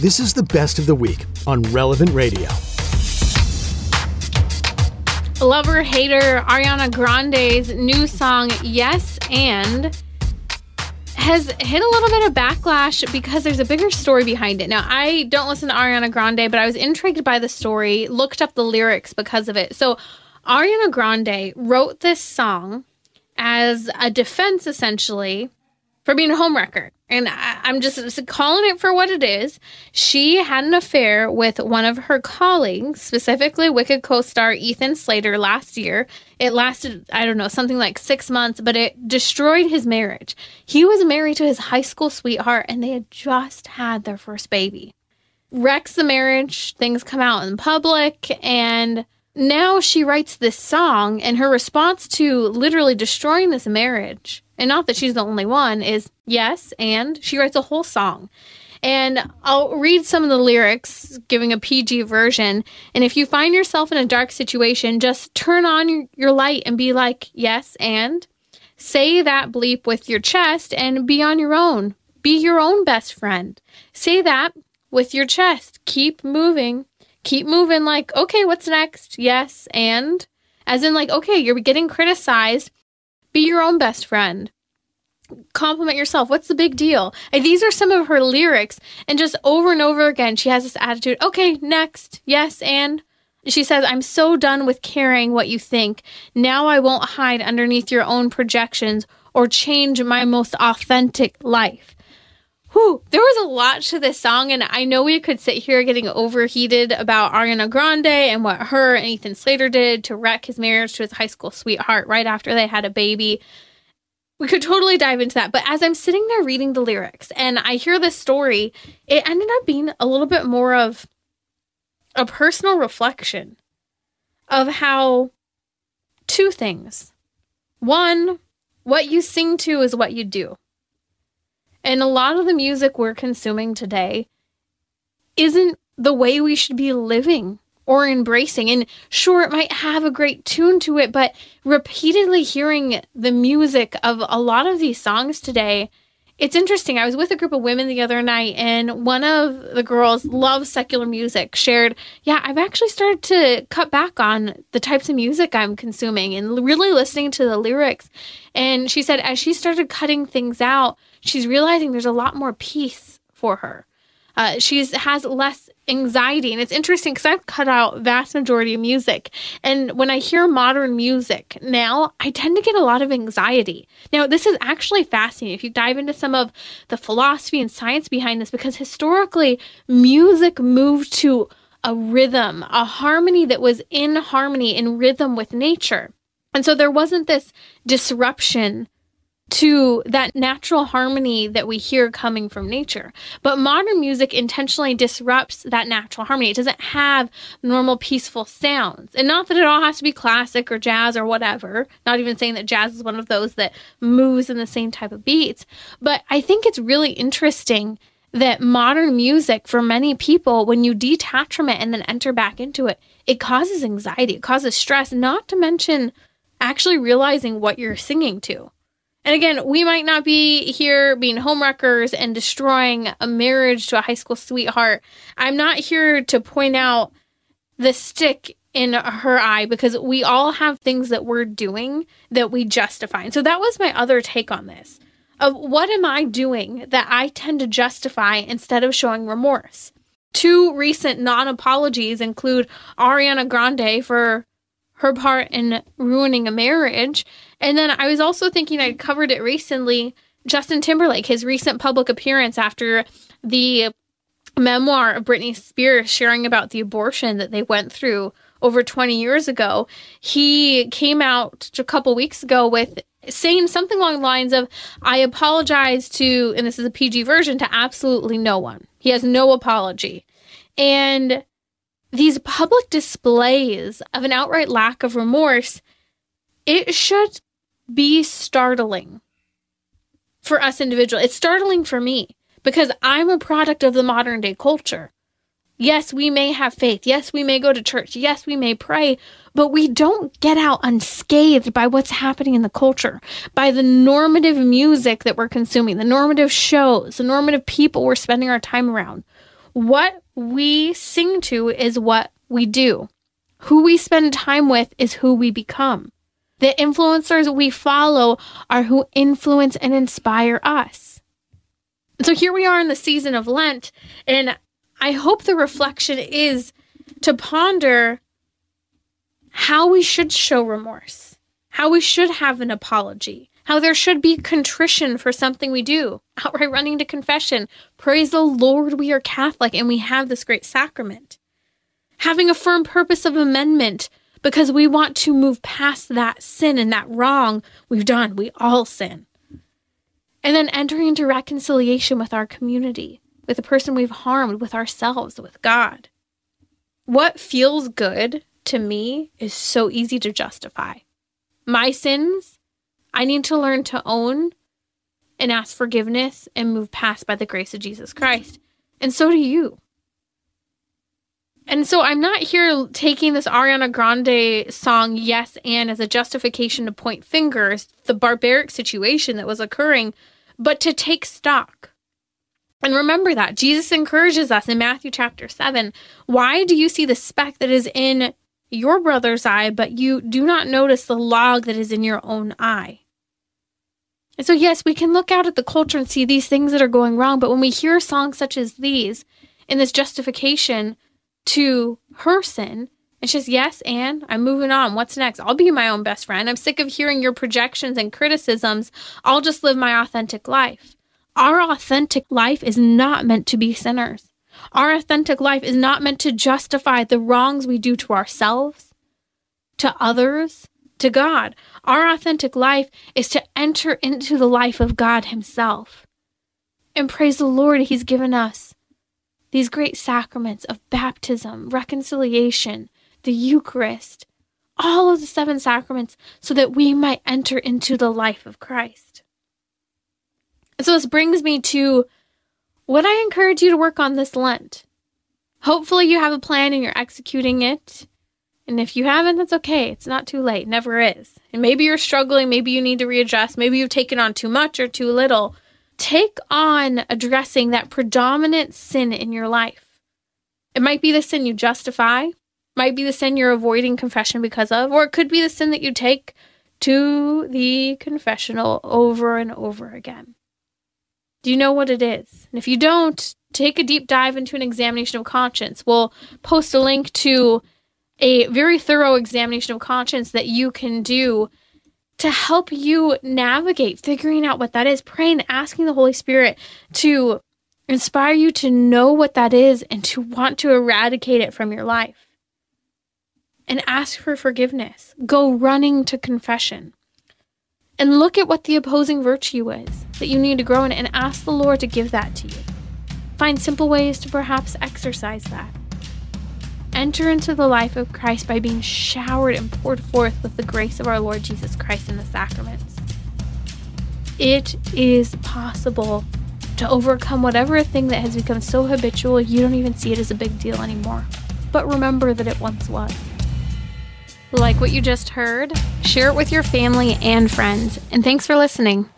This is the best of the week on Relevant Radio. Lover hater Ariana Grande's new song, Yes and, has hit a little bit of backlash because there's a bigger story behind it. Now, I don't listen to Ariana Grande, but I was intrigued by the story, looked up the lyrics because of it. So, Ariana Grande wrote this song as a defense, essentially, for being a homewrecker. And I, am just calling it for what it is. She had an affair with one of her colleagues, specifically Wicked co star Ethan Slater, last year. It lasted, I don't know, something like six months, but it destroyed his marriage. He was married to his high school sweetheart, and they had just had their first baby. Wrecks the marriage, things come out in public, and now she writes this song, and her response to literally destroying this marriage and not that she's the only one, is yes, and she writes a whole song. And I'll read some of the lyrics, giving a PG version. And if you find yourself in a dark situation, just turn on your light and be like, yes, and say that bleep with your chest and be on your own. Be your own best friend. Say that with your chest. Keep moving. Keep moving, like, okay, what's next? Yes, and as in, like, okay, you're getting criticized. Be your own best friend. Compliment yourself. What's the big deal? And these are some of her lyrics. And just over and over again, she has this attitude. Okay, next. Yes, and she says, I'm so done with caring what you think. Now I won't hide underneath your own projections or change my most authentic life. Whew, there was a lot to this song, and I know we could sit here getting overheated about Ariana Grande and what her and Ethan Slater did to wreck his marriage to his high school sweetheart right after they had a baby. We could totally dive into that. But as I'm sitting there reading the lyrics and I hear this story, it ended up being a little bit more of a personal reflection of how two things. One, what you sing to is what you do. And a lot of the music we're consuming today isn't the way we should be living or embracing. And sure, it might have a great tune to it, but repeatedly hearing the music of a lot of these songs today, it's interesting. I was with a group of women the other night, and one of the girls loves secular music. Shared, yeah, I've actually started to cut back on the types of music I'm consuming and really listening to the lyrics. And she said, as she started cutting things out, she's realizing there's a lot more peace for her. Uh, she has less anxiety, and it's interesting because I've cut out vast majority of music, and when I hear modern music now, I tend to get a lot of anxiety. Now, this is actually fascinating if you dive into some of the philosophy and science behind this, because historically, music moved to a rhythm, a harmony that was in harmony in rhythm with nature. And so there wasn't this disruption to that natural harmony that we hear coming from nature. But modern music intentionally disrupts that natural harmony. It doesn't have normal peaceful sounds. And not that it all has to be classic or jazz or whatever, not even saying that jazz is one of those that moves in the same type of beats. But I think it's really interesting that modern music, for many people, when you detach from it and then enter back into it, it causes anxiety, it causes stress, not to mention actually realizing what you're singing to. And again, we might not be here being homewreckers and destroying a marriage to a high school sweetheart. I'm not here to point out the stick in her eye because we all have things that we're doing that we justify. And so that was my other take on this. Of what am I doing that I tend to justify instead of showing remorse? Two recent non apologies include Ariana Grande for her part in ruining a marriage and then I was also thinking I'd covered it recently. Justin Timberlake, his recent public appearance after the memoir of Britney Spears sharing about the abortion that they went through over 20 years ago, he came out a couple weeks ago with saying something along the lines of, I apologize to, and this is a PG version, to absolutely no one. He has no apology. And these public displays of an outright lack of remorse, it should be startling for us individuals. It's startling for me because I'm a product of the modern day culture. Yes, we may have faith. Yes, we may go to church. Yes, we may pray, but we don't get out unscathed by what's happening in the culture, by the normative music that we're consuming, the normative shows, the normative people we're spending our time around. What we sing to is what we do. Who we spend time with is who we become. The influencers we follow are who influence and inspire us. So here we are in the season of Lent, and I hope the reflection is to ponder how we should show remorse, how we should have an apology, how there should be contrition for something we do, outright running to confession. Praise the Lord, we are Catholic and we have this great sacrament. Having a firm purpose of amendment because we want to move past that sin and that wrong we've done. We all sin. And then entering into reconciliation with our community, with the person we've harmed, with ourselves, with God. What feels good to me is so easy to justify. My sins, I need to learn to own and ask forgiveness and move past by the grace of Jesus Christ. And so do you. And so I'm not here taking this Ariana Grande song, Yes and, as a justification to point fingers, the barbaric situation that was occurring, but to take stock. And remember that Jesus encourages us in Matthew chapter 7. Why do you see the speck that is in your brother's eye, but you do not notice the log that is in your own eye. And so, yes, we can look out at the culture and see these things that are going wrong, but when we hear songs such as these in this justification to her sin, it's just, yes, and I'm moving on. What's next? I'll be my own best friend. I'm sick of hearing your projections and criticisms. I'll just live my authentic life. Our authentic life is not meant to be sinners. Our authentic life is not meant to justify the wrongs we do to ourselves, to others, to God. Our authentic life is to enter into the life of God Himself. And praise the Lord, He's given us these great sacraments of baptism, reconciliation, the Eucharist, all of the seven sacraments, so that we might enter into the life of Christ. And so this brings me to what I encourage you to work on this Lent. Hopefully, you have a plan and you're executing it. And if you haven't, that's okay. It's not too late. Never is. And maybe you're struggling. Maybe you need to readjust. Maybe you've taken on too much or too little. Take on addressing that predominant sin in your life. It might be the sin you justify, might be the sin you're avoiding confession because of, or it could be the sin that you take to the confessional over and over again. Do you know what it is? And if you don't, take a deep dive into an examination of conscience. We'll post a link to a very thorough examination of conscience that you can do to help you navigate figuring out what that is, praying, asking the Holy Spirit to inspire you to know what that is and to want to eradicate it from your life. And ask for forgiveness. Go running to confession and look at what the opposing virtue is that you need to grow in and ask the Lord to give that to you. Find simple ways to perhaps exercise that. Enter into the life of Christ by being showered and poured forth with the grace of our Lord Jesus Christ in the sacraments. It is possible to overcome whatever thing that has become so habitual you don't even see it as a big deal anymore. But remember that it once was. Like what you just heard? Share it with your family and friends. And thanks for listening.